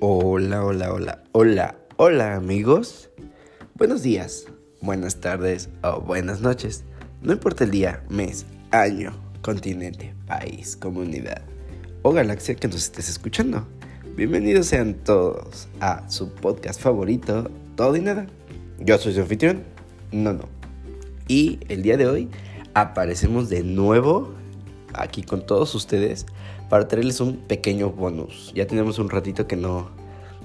Hola, hola, hola, hola, hola amigos. Buenos días, buenas tardes o buenas noches. No importa el día, mes, año, continente, país, comunidad o galaxia que nos estés escuchando. Bienvenidos sean todos a su podcast favorito, Todo y Nada. Yo soy su anfitrión, no, no. Y el día de hoy aparecemos de nuevo aquí con todos ustedes para traerles un pequeño bonus. Ya tenemos un ratito que no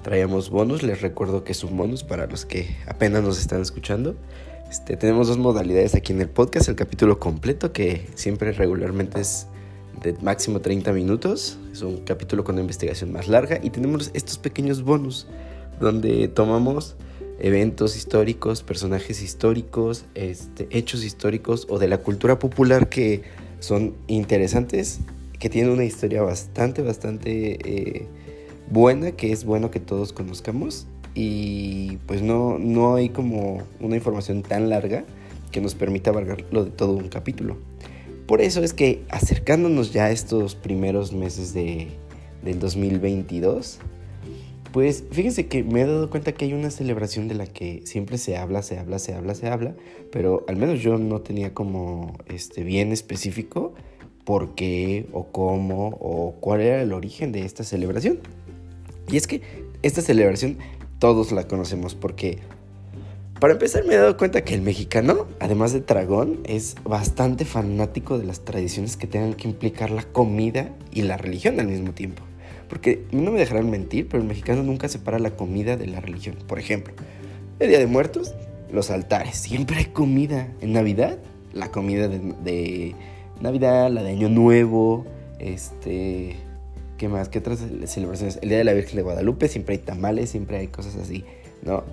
traíamos bonus, les recuerdo que es un bonus para los que apenas nos están escuchando. Este, tenemos dos modalidades aquí en el podcast, el capítulo completo que siempre regularmente es de máximo 30 minutos, es un capítulo con una investigación más larga y tenemos estos pequeños bonus donde tomamos eventos históricos, personajes históricos, este, hechos históricos o de la cultura popular que son interesantes que tiene una historia bastante, bastante eh, buena, que es bueno que todos conozcamos. Y pues no, no hay como una información tan larga que nos permita lo de todo un capítulo. Por eso es que acercándonos ya a estos primeros meses de, del 2022, pues fíjense que me he dado cuenta que hay una celebración de la que siempre se habla, se habla, se habla, se habla, pero al menos yo no tenía como este bien específico por qué o cómo o cuál era el origen de esta celebración. Y es que esta celebración todos la conocemos porque, para empezar, me he dado cuenta que el mexicano, además de dragón, es bastante fanático de las tradiciones que tengan que implicar la comida y la religión al mismo tiempo. Porque no me dejarán mentir, pero el mexicano nunca separa la comida de la religión. Por ejemplo, el Día de Muertos, los altares, siempre hay comida. En Navidad, la comida de Navidad, la de Año Nuevo, este, ¿qué más? ¿Qué otras celebraciones? El Día de la Virgen de Guadalupe, siempre hay tamales, siempre hay cosas así, ¿no?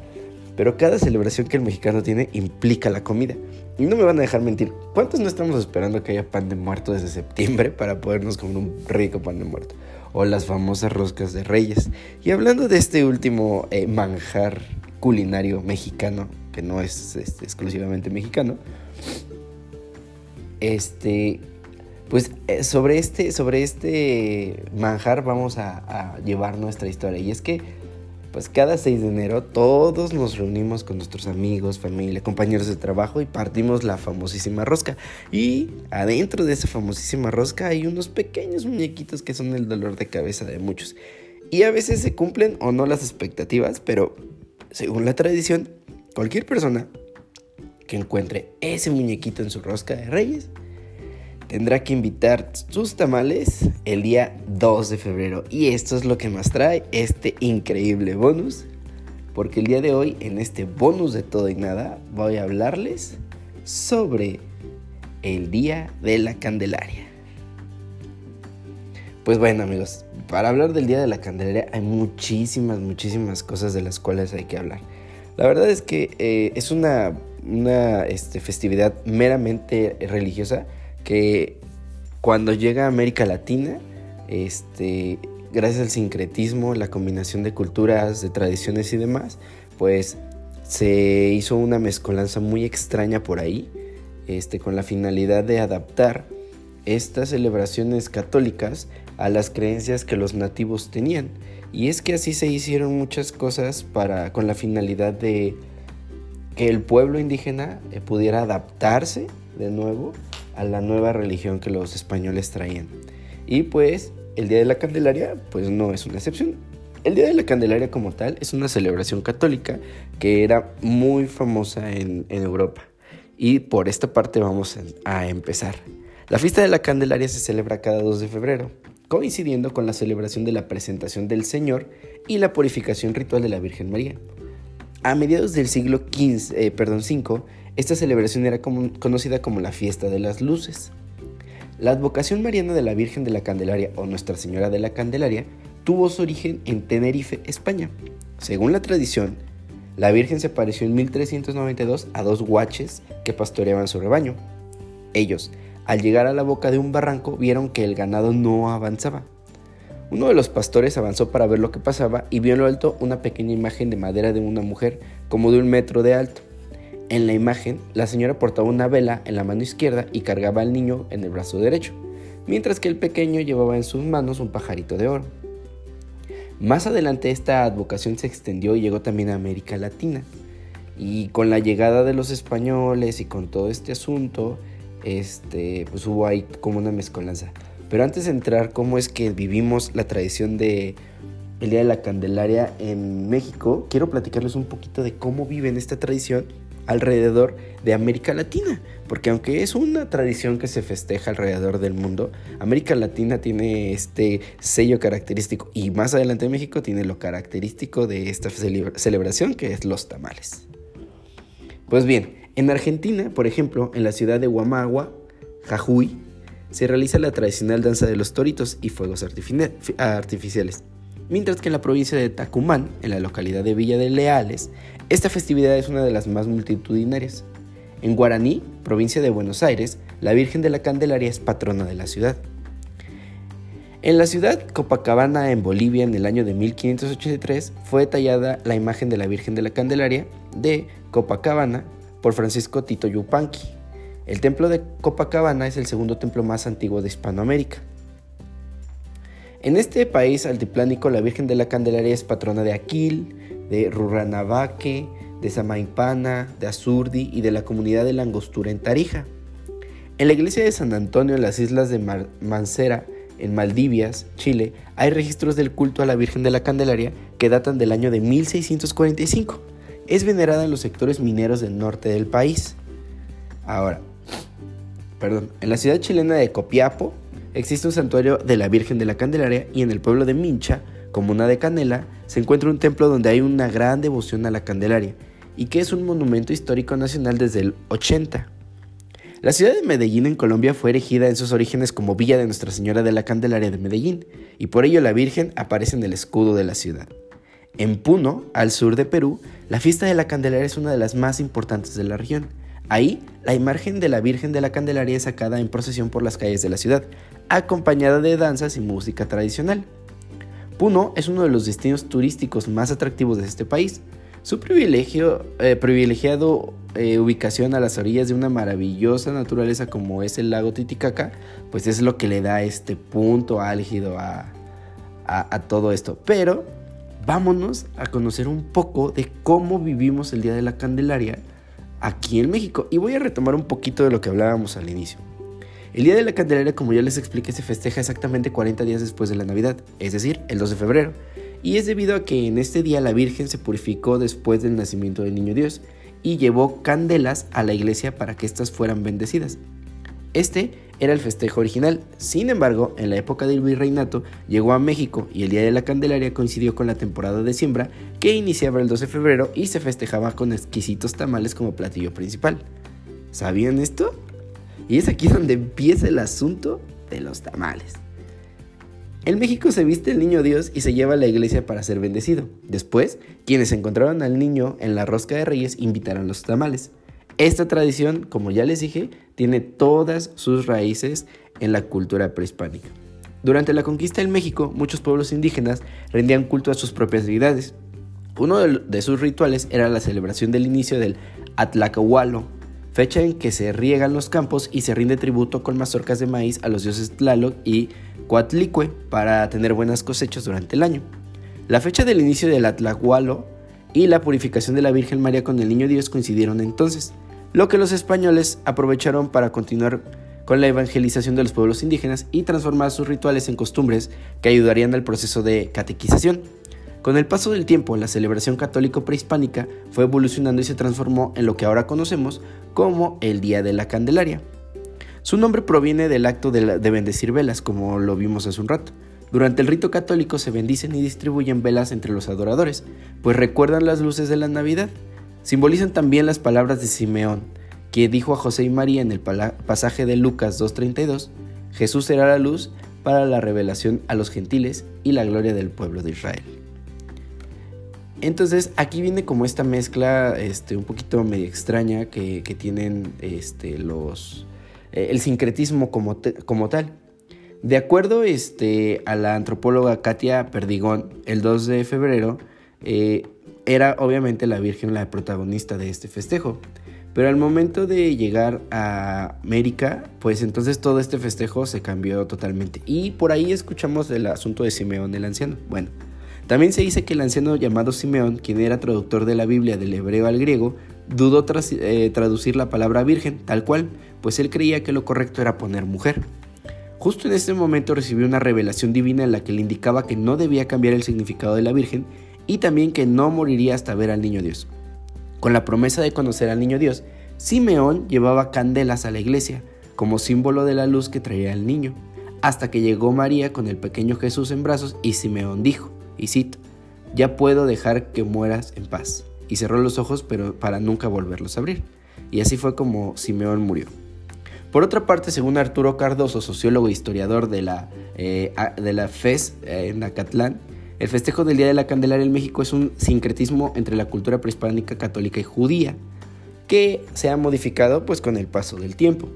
Pero cada celebración que el mexicano tiene implica la comida. Y no me van a dejar mentir, ¿cuántos no estamos esperando que haya pan de muerto desde septiembre para podernos comer un rico pan de muerto? O las famosas roscas de reyes. Y hablando de este último eh, manjar culinario mexicano, que no es este, exclusivamente mexicano, este, pues eh, sobre este, sobre este manjar vamos a, llevar nuestra historia. Y es que, pues cada 6 de enero todos nos reunimos con nuestros amigos, familia, compañeros de trabajo y partimos la famosísima rosca. Y adentro de esa famosísima rosca hay unos pequeños muñequitos que son el dolor de cabeza de muchos. Y a veces se cumplen o no las expectativas, pero según la tradición, cualquier persona que encuentre ese muñequito en su rosca de reyes, tendrá que invitar sus tamales el día 2 de febrero. Y esto es lo que más trae este increíble bonus. Porque el día de hoy, en este bonus de todo y nada, voy a hablarles sobre el Día de la Candelaria. Pues bueno amigos, para hablar del Día de la Candelaria hay muchísimas, muchísimas cosas de las cuales hay que hablar. La verdad es que eh, es una una este, festividad meramente religiosa que cuando llega a América Latina, este, gracias al sincretismo, la combinación de culturas, de tradiciones y demás, pues se hizo una mezcolanza muy extraña por ahí, este, con la finalidad de adaptar estas celebraciones católicas a las creencias que los nativos tenían. Y es que así se hicieron muchas cosas para, con la finalidad de que el pueblo indígena eh, pudiera adaptarse de nuevo a la nueva religión que los españoles traían. Y pues el Día de la Candelaria pues no es una excepción. El Día de la Candelaria como tal es una celebración católica que era muy famosa en, Europa. Y por esta parte vamos a empezar. La fiesta de la Candelaria se celebra cada 2 de febrero, coincidiendo con la celebración de la presentación del Señor y la purificación ritual de la Virgen María. A mediados del siglo XV, eh, perdón, V, esta celebración era conocida como la Fiesta de las Luces. La advocación mariana de la Virgen de la Candelaria o Nuestra Señora de la Candelaria tuvo su origen en Tenerife, España. Según la tradición, la Virgen se apareció en 1392 a dos guaches que pastoreaban su rebaño. Ellos, al llegar a la boca de un barranco, vieron que el ganado no avanzaba. Uno de los pastores avanzó para ver lo que pasaba y vio en lo alto una pequeña imagen de madera de una mujer como de un metro de alto. En la imagen, la señora portaba una vela en la mano izquierda y cargaba al niño en el brazo derecho, mientras que el pequeño llevaba en sus manos un pajarito de oro. Más adelante esta advocación se extendió y llegó también a América Latina. Y con la llegada de los españoles y con todo este asunto, este, pues hubo ahí como una mezcolanza. Pero antes de entrar, cómo es que vivimos la tradición de el Día de la Candelaria en México, quiero platicarles un poquito de cómo viven esta tradición alrededor de América Latina, porque aunque es una tradición que se festeja alrededor del mundo, América Latina tiene este sello característico y más adelante México tiene lo característico de esta celebración que es los tamales. Pues bien, en Argentina, por ejemplo, en la ciudad de Huamagua, Jajuy, se realiza la tradicional danza de los toritos y fuegos artificiales. Mientras que en la provincia de Tacumán, en la localidad de Villa de Leales, esta festividad es una de las más multitudinarias. En Guaraní, provincia de Buenos Aires, la Virgen de la Candelaria es patrona de la ciudad. En la ciudad Copacabana, en Bolivia, en el año de 1583, fue tallada la imagen de la Virgen de la Candelaria de Copacabana por Francisco Tito Yupanqui. El templo de Copacabana es el segundo templo más antiguo de Hispanoamérica. En este país altiplánico, la Virgen de la Candelaria es patrona de Aquil, de Rurranabaque, de Samaimpana, de Azurdi y de la comunidad de Langostura en Tarija. En la iglesia de San Antonio, en las islas de Mancera, en Maldivias, Chile, hay registros del culto a la Virgen de la Candelaria que datan del año de 1645. Es venerada en los sectores mineros del norte del país. Ahora, perdón, en la ciudad chilena de Copiapo, existe un santuario de la Virgen de la Candelaria y en el pueblo de Mincha, comuna de Canela, se encuentra un templo donde hay una gran devoción a la Candelaria y que es un monumento histórico nacional desde el 80. La ciudad de Medellín en Colombia fue erigida en sus orígenes como Villa de Nuestra Señora de la Candelaria de Medellín y por ello la Virgen aparece en el escudo de la ciudad. En Puno, al sur de Perú, la fiesta de la Candelaria es una de las más importantes de la región. Ahí, la imagen de la Virgen de la Candelaria es sacada en procesión por las calles de la ciudad, acompañada de danzas y música tradicional. Puno es uno de los destinos turísticos más atractivos de este país. Su eh, privilegiado eh, ubicación a las orillas de una maravillosa naturaleza como es el lago Titicaca, pues es lo que le da este punto álgido a todo esto. Pero vámonos a conocer un poco de cómo vivimos el Día de la Candelaria aquí en México. Y voy a retomar un poquito de lo que hablábamos al inicio. El Día de la Candelaria, como ya les expliqué, se festeja exactamente 40 días después de la Navidad, es decir, el 2 de febrero. Y es debido a que en este día la Virgen se purificó después del nacimiento del Niño Dios y llevó candelas a la iglesia para que éstas fueran bendecidas. Este era el festejo original, sin embargo, en la época del virreinato llegó a México y el Día de la Candelaria coincidió con la temporada de siembra que iniciaba el 12 de febrero y se festejaba con exquisitos tamales como platillo principal. ¿Sabían esto? Y es aquí donde empieza el asunto de los tamales. En México se viste el niño Dios y se lleva a la iglesia para ser bendecido. Después, quienes encontraron al niño en la rosca de reyes invitaron los tamales. Esta tradición, como ya les dije, tiene todas sus raíces en la cultura prehispánica. Durante la conquista en México, muchos pueblos indígenas rendían culto a sus propias deidades. Uno de sus rituales era la celebración del inicio del Atlacahualo, fecha en que se riegan los campos y se rinde tributo con mazorcas de maíz a los dioses Tlaloc y Coatlicue para tener buenas cosechas durante el año. La fecha del inicio del Atlahualo y la purificación de la Virgen María con el Niño Dios coincidieron entonces, lo que los españoles aprovecharon para continuar con la evangelización de los pueblos indígenas y transformar sus rituales en costumbres que ayudarían al proceso de catequización. Con el paso del tiempo, la celebración católico prehispánica fue evolucionando y se transformó en lo que ahora conocemos como el Día de la Candelaria. Su nombre proviene del acto de, bendecir velas, como lo vimos hace un rato. Durante el rito católico se bendicen y distribuyen velas entre los adoradores, pues recuerdan las luces de la Navidad. Simbolizan también las palabras de Simeón, que dijo a José y María en el pasaje de Lucas 2.32, Jesús será la luz para la revelación a los gentiles y la gloria del pueblo de Israel. Entonces aquí viene como esta mezcla este, un poquito medio extraña que, tienen este, los, eh, el sincretismo como, como tal. De acuerdo este, a la antropóloga Katia Perdigón, el 2 de febrero eh, era obviamente la Virgen la protagonista de este festejo. Pero al momento de llegar a América, pues entonces todo este festejo se cambió totalmente. Y por ahí escuchamos el asunto de Simeón el anciano. Bueno, También se dice que el anciano llamado Simeón, quien era traductor de la Biblia del hebreo al griego, dudó tras, eh, traducir la palabra virgen tal cual, pues él creía que lo correcto era poner mujer. Justo en este momento recibió una revelación divina en la que le indicaba que no debía cambiar el significado de la Virgen y también que no moriría hasta ver al niño Dios. Con la promesa de conocer al niño Dios, Simeón llevaba candelas a la iglesia como símbolo de la luz que traía el niño, hasta que llegó María con el pequeño Jesús en brazos y Simeón dijo, y cito, ya puedo dejar que mueras en paz. Y cerró los ojos pero para nunca volverlos a abrir. Y así fue como Simeón murió. Por otra parte, según Arturo Cardoso, sociólogo e historiador de la, eh, de la FES eh, en Acatlán, el festejo del Día de la Candelaria en México es un sincretismo entre la cultura prehispánica católica y judía, que se ha modificado pues con el paso del tiempo.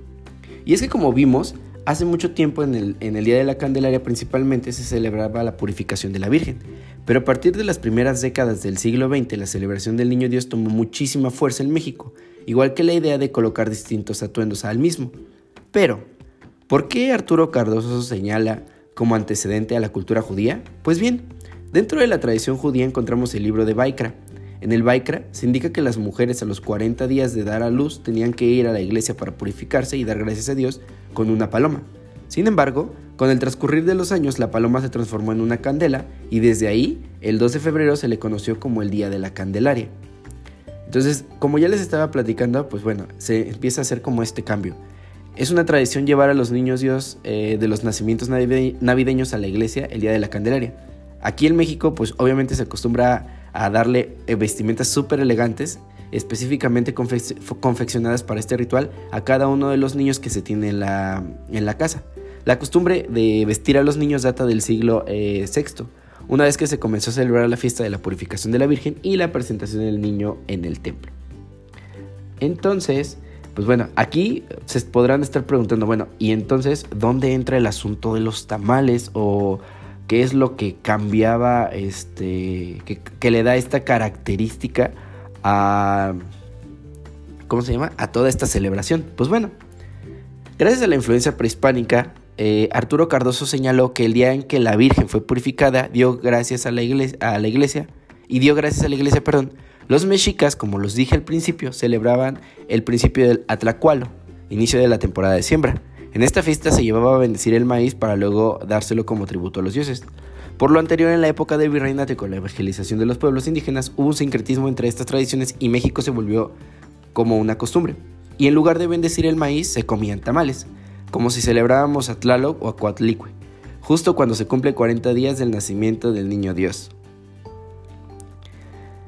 Y es que como vimos, hace mucho tiempo en el, Día de la Candelaria principalmente se celebraba la purificación de la Virgen, pero a partir de las primeras décadas del siglo XX la celebración del Niño Dios tomó muchísima fuerza en México igual que la idea de colocar distintos atuendos al mismo. Pero, ¿por qué Arturo Cardoso señala como antecedente a la cultura judía? Pues bien, dentro de la tradición judía encontramos el libro de Baikra. En el Baikra se indica que las mujeres a los 40 días de dar a luz tenían que ir a la iglesia para purificarse y dar gracias a Dios con una paloma. Sin embargo, con el transcurrir de los años la paloma se transformó en una candela y desde ahí el 2 de febrero se le conoció como el Día de la Candelaria. Entonces, como ya les estaba platicando, pues bueno, se empieza a hacer como este cambio. Es una tradición llevar a los niños Dios eh, de los nacimientos navideños a la iglesia el día de la Candelaria. Aquí en México, pues obviamente se acostumbra a darle eh, vestimentas súper elegantes, específicamente confeccionadas para este ritual, a cada uno de los niños que se tiene en la, en la casa. La costumbre de vestir a los niños data del siglo eh, VI una vez que se comenzó a celebrar la fiesta de la purificación de la Virgen y la presentación del niño en el templo. Entonces, pues bueno, aquí se podrán estar preguntando, bueno, ¿y entonces dónde entra el asunto de los tamales o qué es lo que cambiaba, este, que, le da esta característica a, ¿cómo se llama? A toda esta celebración. Pues bueno, gracias a la influencia prehispánica, eh, Arturo Cardoso señaló que el día en que la Virgen fue purificada, dio gracias a la iglesia, a la iglesia y dio gracias a la iglesia, perdón. Los mexicas, como los dije al principio, celebraban el principio del Atlacualo, inicio de la temporada de siembra. En esta fiesta se llevaba a bendecir el maíz para luego dárselo como tributo a los dioses. Por lo anterior, en la época del virreinato con la evangelización de los pueblos indígenas, hubo un sincretismo entre estas tradiciones y México se volvió como una costumbre. Y en lugar de bendecir el maíz, se comían tamales como si celebrábamos a Tlaloc o a justo cuando se cumple 40 días del nacimiento del niño Dios.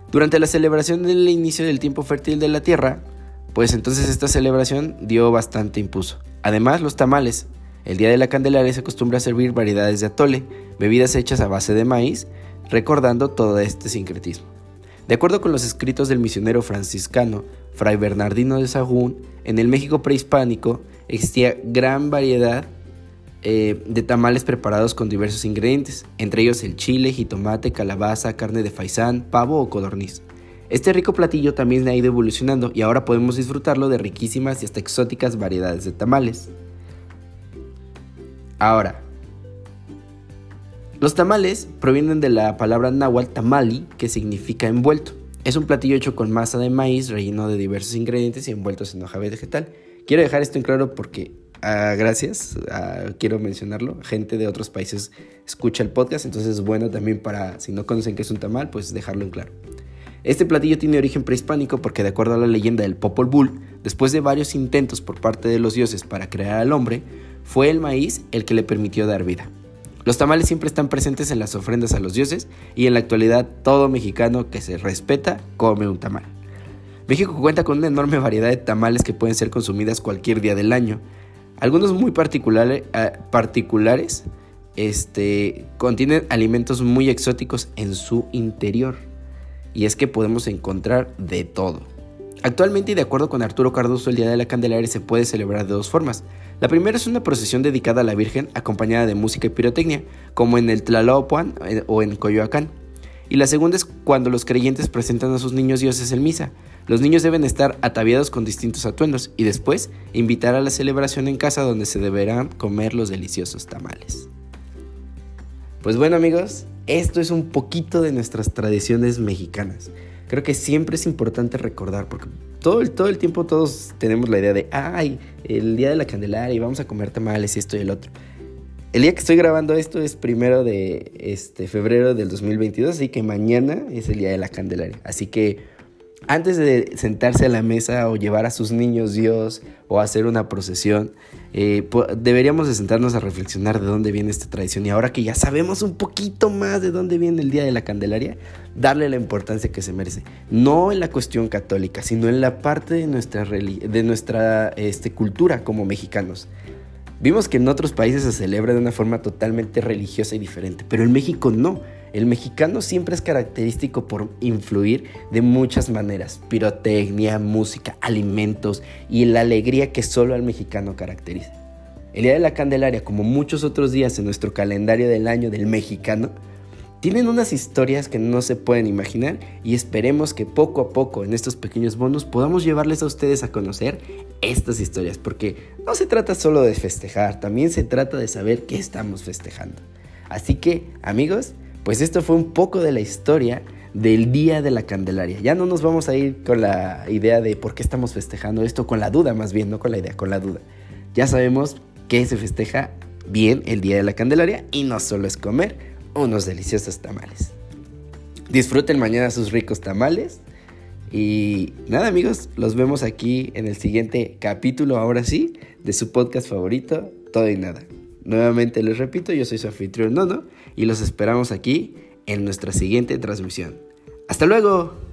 Durante la celebración del inicio del tiempo fértil de la tierra, pues entonces esta celebración dio bastante impulso. Además, los tamales. El día de la Candelaria se acostumbra a servir variedades de atole, bebidas hechas a base de maíz, recordando todo este sincretismo. De acuerdo con los escritos del misionero franciscano Fray Bernardino de Sahagún, en el México prehispánico existía gran variedad eh, de tamales preparados con diversos ingredientes, entre ellos el chile, jitomate, calabaza, carne de faisán, pavo o codorniz. Este rico platillo también ha ido evolucionando y ahora podemos disfrutarlo de riquísimas y hasta exóticas variedades de tamales. Ahora, los tamales provienen de la palabra náhuatl tamali, que significa envuelto. Es un platillo hecho con masa de maíz relleno de diversos ingredientes y envueltos en hoja vegetal. Quiero dejar esto en claro porque, ah, gracias, ah, quiero mencionarlo, gente de otros países escucha el podcast, entonces es bueno también para, si no conocen qué es un tamal, pues dejarlo en claro. Este platillo tiene origen prehispánico porque de acuerdo a la leyenda del Popol Vuh, después de varios intentos por parte de los dioses para crear al hombre, fue el maíz el que le permitió dar vida. Los tamales siempre están presentes en las ofrendas a los dioses y en la actualidad todo mexicano que se respeta come un tamal. México cuenta con una enorme variedad de tamales que pueden ser consumidas cualquier día del año. Algunos muy particulares, eh, particulares este, contienen alimentos muy exóticos en su interior. Y es que podemos encontrar de todo. Actualmente y de acuerdo con Arturo Cardoso, el Día de la Candelaria se puede celebrar de dos formas. La primera es una procesión dedicada a la Virgen acompañada de música y pirotecnia, como en el Tlalopuan eh, o en Coyoacán. Y la segunda es cuando los creyentes presentan a sus niños dioses en misa. Los niños deben estar ataviados con distintos atuendos y después invitar a la celebración en casa donde se deberán comer los deliciosos tamales. Pues bueno amigos, esto es un poquito de nuestras tradiciones mexicanas. Creo que siempre es importante recordar, porque todo el, todo el tiempo todos tenemos la idea de, ay, el día de la Candelaria vamos a comer tamales esto y el otro. El día que estoy grabando esto es primero de este, febrero del 2022, así que mañana es el día de la Candelaria. Así que antes de sentarse a la mesa o llevar a sus niños Dios o hacer una procesión, eh, deberíamos de sentarnos a reflexionar de dónde viene esta tradición y ahora que ya sabemos un poquito más de dónde viene el Día de la Candelaria, darle la importancia que se merece. No en la cuestión católica, sino en la parte de nuestra, de nuestra este, cultura como mexicanos. Vimos que en otros países se celebra de una forma totalmente religiosa y diferente, pero en México no. El mexicano siempre es característico por influir de muchas maneras. Pirotecnia, música, alimentos y la alegría que solo al mexicano caracteriza. El Día de la Candelaria, como muchos otros días en nuestro calendario del año del mexicano, tienen unas historias que no se pueden imaginar y esperemos que poco a poco en estos pequeños bonos podamos llevarles a ustedes a conocer estas historias, porque no se trata solo de festejar, también se trata de saber qué estamos festejando. Así que, amigos, pues esto fue un poco de la historia del Día de la Candelaria. Ya no nos vamos a ir con la idea de por qué estamos festejando esto, con la duda más bien, no con la idea, con la duda. Ya sabemos que se festeja bien el Día de la Candelaria y no solo es comer unos deliciosos tamales. Disfruten mañana sus ricos tamales. Y nada amigos, los vemos aquí en el siguiente capítulo, ahora sí, de su podcast favorito, Todo y Nada. Nuevamente les repito, yo soy su anfitrión Nono y los esperamos aquí en nuestra siguiente transmisión. ¡Hasta luego!